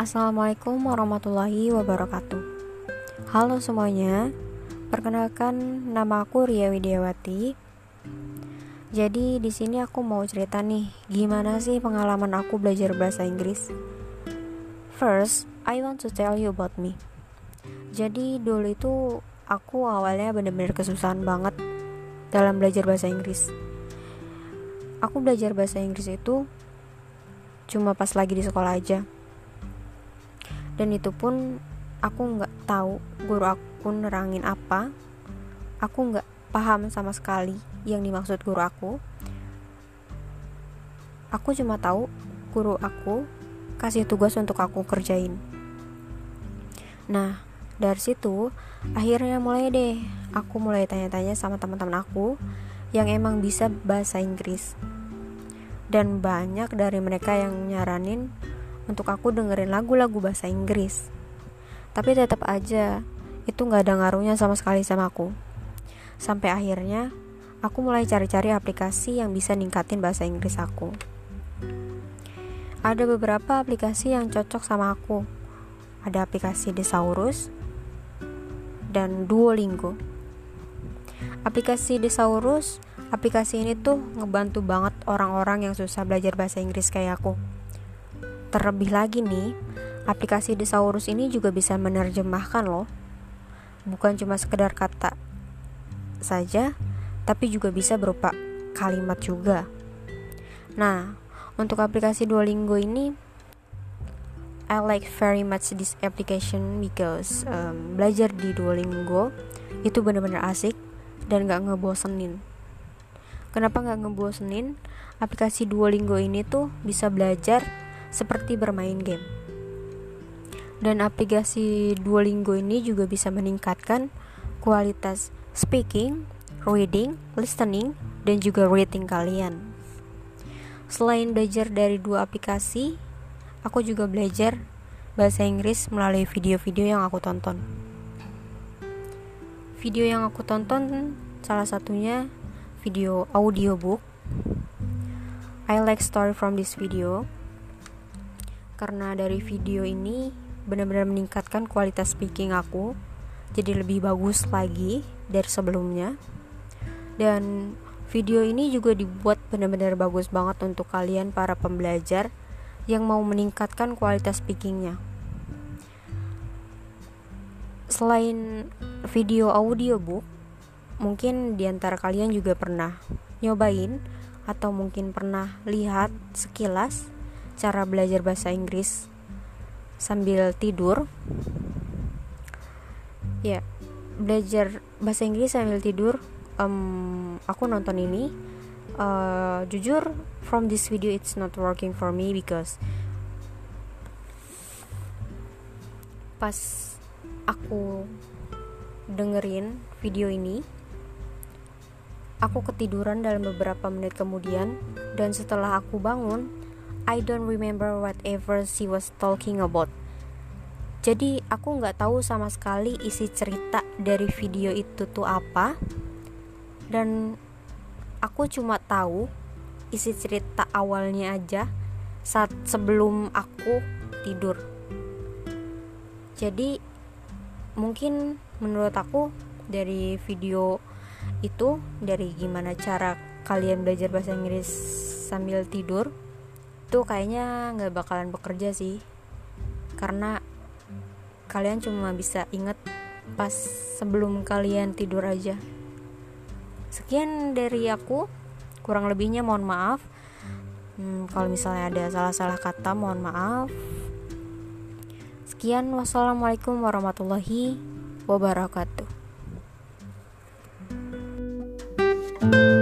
Assalamualaikum warahmatullahi wabarakatuh. Halo semuanya, perkenalkan nama aku Ria Widiawati. Jadi di sini aku mau cerita nih, gimana sih pengalaman aku belajar bahasa Inggris? First, I want to tell you about me. Jadi dulu itu aku awalnya bener-bener kesusahan banget dalam belajar bahasa Inggris. Aku belajar bahasa Inggris itu cuma pas lagi di sekolah aja dan itu pun aku nggak tahu guru aku nerangin apa. Aku nggak paham sama sekali yang dimaksud guru aku. Aku cuma tahu guru aku kasih tugas untuk aku kerjain. Nah dari situ akhirnya mulai deh aku mulai tanya-tanya sama teman-teman aku yang emang bisa bahasa Inggris. Dan banyak dari mereka yang nyaranin untuk aku dengerin lagu-lagu bahasa Inggris. Tapi tetap aja itu nggak ada ngaruhnya sama sekali sama aku. Sampai akhirnya aku mulai cari-cari aplikasi yang bisa ningkatin bahasa Inggris aku. Ada beberapa aplikasi yang cocok sama aku. Ada aplikasi Thesaurus dan Duolingo. Aplikasi Thesaurus Aplikasi ini tuh ngebantu banget orang-orang yang susah belajar bahasa Inggris kayak aku. Terlebih lagi nih, aplikasi Thesaurus ini juga bisa menerjemahkan loh. Bukan cuma sekedar kata saja, tapi juga bisa berupa kalimat juga. Nah, untuk aplikasi Duolingo ini I like very much this application because um, belajar di Duolingo itu bener-bener asik dan gak ngebosenin Kenapa nggak ngebosenin? Aplikasi Duolingo ini tuh bisa belajar seperti bermain game. Dan aplikasi Duolingo ini juga bisa meningkatkan kualitas speaking, reading, listening, dan juga writing kalian. Selain belajar dari dua aplikasi, aku juga belajar bahasa Inggris melalui video-video yang aku tonton. Video yang aku tonton salah satunya video audiobook. I like story from this video karena dari video ini benar-benar meningkatkan kualitas speaking aku jadi lebih bagus lagi dari sebelumnya. Dan video ini juga dibuat benar-benar bagus banget untuk kalian para pembelajar yang mau meningkatkan kualitas speakingnya. Selain video audiobook, mungkin di antara kalian juga pernah nyobain atau mungkin pernah lihat sekilas cara belajar bahasa Inggris sambil tidur. Ya belajar bahasa Inggris sambil tidur um, aku nonton ini. Uh, jujur from this video it's not working for me because pas aku dengerin video ini Aku ketiduran dalam beberapa menit kemudian, dan setelah aku bangun, I don't remember whatever she was talking about. Jadi aku nggak tahu sama sekali isi cerita dari video itu tuh apa, dan aku cuma tahu isi cerita awalnya aja saat sebelum aku tidur. Jadi mungkin menurut aku dari video itu dari gimana cara kalian belajar bahasa Inggris sambil tidur itu kayaknya nggak bakalan bekerja sih. Karena kalian cuma bisa inget pas sebelum kalian tidur aja. Sekian dari aku. Kurang lebihnya mohon maaf. Hmm, kalau misalnya ada salah-salah kata mohon maaf. Sekian. Wassalamualaikum warahmatullahi wabarakatuh. thank you